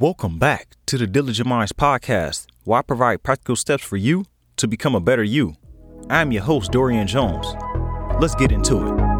Welcome back to the Diligent Minds podcast, where I provide practical steps for you to become a better you. I'm your host, Dorian Jones. Let's get into it.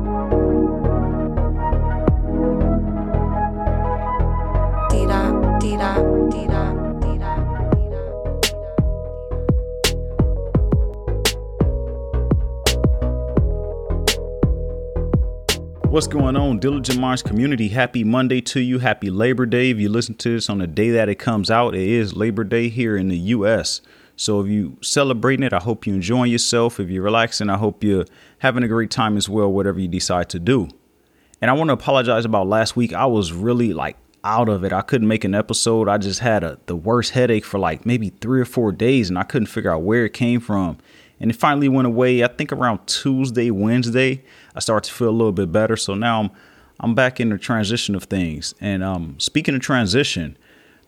What's going on, Diligent Minds community? Happy Monday to you. Happy Labor Day. If you listen to this on the day that it comes out, it is Labor Day here in the U.S. So if you celebrating it, I hope you're enjoying yourself. If you're relaxing, I hope you're having a great time as well, whatever you decide to do. And I want to apologize about last week. I was really like out of it. I couldn't make an episode. I just had a the worst headache for like maybe three or four days, and I couldn't figure out where it came from. And it finally went away. I think around Tuesday, Wednesday, I started to feel a little bit better. So now I'm I'm back in the transition of things. And um, speaking of transition,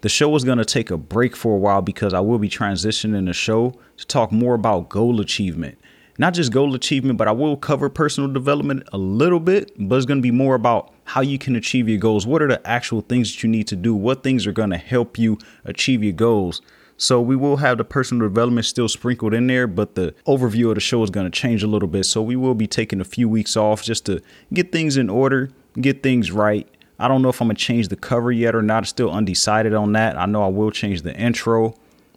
the show is going to take a break for a while because I will be transitioning the show to talk more about goal achievement. Not just goal achievement, but I will cover personal development a little bit, but it's going to be more about how you can achieve your goals. What are the actual things that you need to do? What things are going to help you achieve your goals? So we will have the personal development still sprinkled in there, but the overview of the show is going to change a little bit. So we will be taking a few weeks off just to get things in order, get things right. I don't know if I'm going to change the cover yet or not. I'm still undecided on that. I know I will change the intro.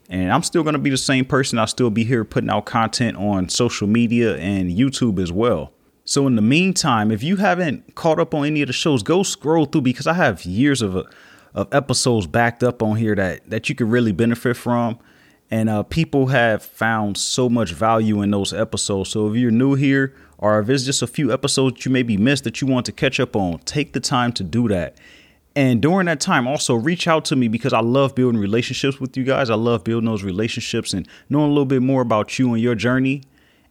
And I'm still going to be the same person. I'll still be here putting out content on social media and YouTube as well. So, in the meantime, if you haven't caught up on any of the shows, go scroll through because I have years of, of episodes backed up on here that, that you could really benefit from. And uh, people have found so much value in those episodes. So, if you're new here or if it's just a few episodes you maybe missed that you want to catch up on, take the time to do that. And during that time, also reach out to me because I love building relationships with you guys. I love building those relationships and knowing a little bit more about you and your journey.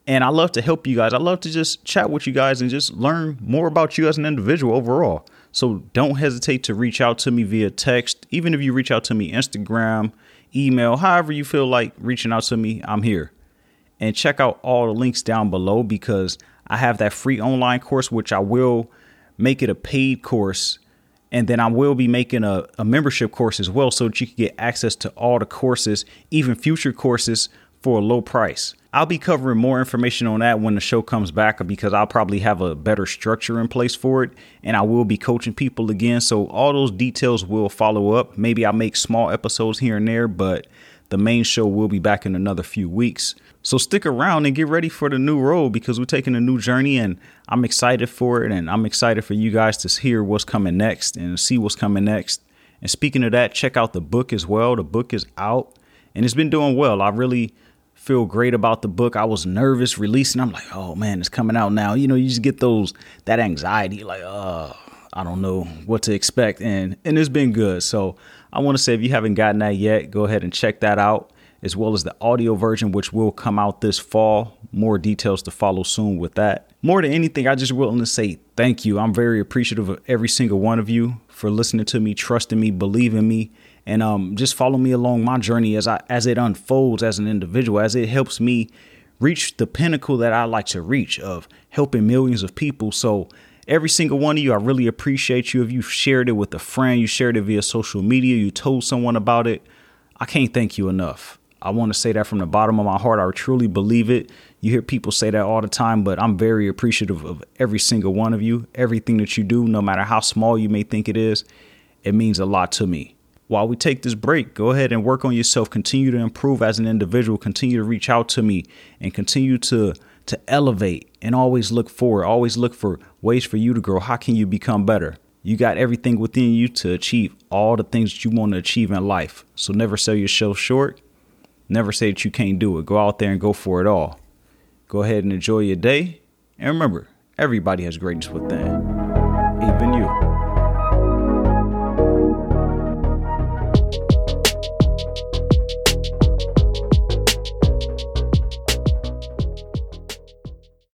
And I love to help you guys. I love to just chat with you guys and just learn more about you as an individual overall. So don't hesitate to reach out to me via text. Even if you reach out to me Instagram, email, however you feel like reaching out to me, I'm here. And check out all the links down below because I have that free online course, which I will make it a paid course and then I will be making a, a membership course as well so that you can get access to all the courses, even future courses for a low price. I'll be covering more information on that when the show comes back because I'll probably have a better structure in place for it and I will be coaching people again. So all those details will follow up. Maybe I'll make small episodes here and there, but the main show will be back in another few weeks. So stick around and get ready for the new road because we're taking a new journey and I'm excited for it and I'm excited for you guys to hear what's coming next and see what's coming next. And speaking of that, check out the book as well. The book is out and it's been doing well. I really feel great about the book. I was nervous releasing. I'm like, oh man, it's coming out now. You know, you just get those that anxiety, like, oh, I don't know what to expect. And and it's been good. So I want to say if you haven't gotten that yet, go ahead and check that out as well as the audio version, which will come out this fall. More details to follow soon with that. More than anything, I just want to say thank you. I'm very appreciative of every single one of you for listening to me, trusting me, believing me, and um, just follow me along my journey as I as it unfolds as an individual, as it helps me reach the pinnacle that I like to reach of helping millions of people. So every single one of you, I really appreciate you. If you shared it with a friend, you shared it via social media, you told someone about it, I can't thank you enough. I want to say that from the bottom of my heart. I truly believe it. You hear people say that all the time, but I'm very appreciative of every single one of you. Everything that you do, no matter how small you may think it is, it means a lot to me. While we take this break, go ahead and work on yourself. Continue to improve as an individual. Continue to reach out to me and continue to to elevate and always look forward. Always look for ways for you to grow. How can you become better? You got everything within you to achieve all the things that you want to achieve in life. So never sell yourself short Never say that you can't do it. Go out there and go for it all. Go ahead and enjoy your day. And remember, everybody has greatness within, even you.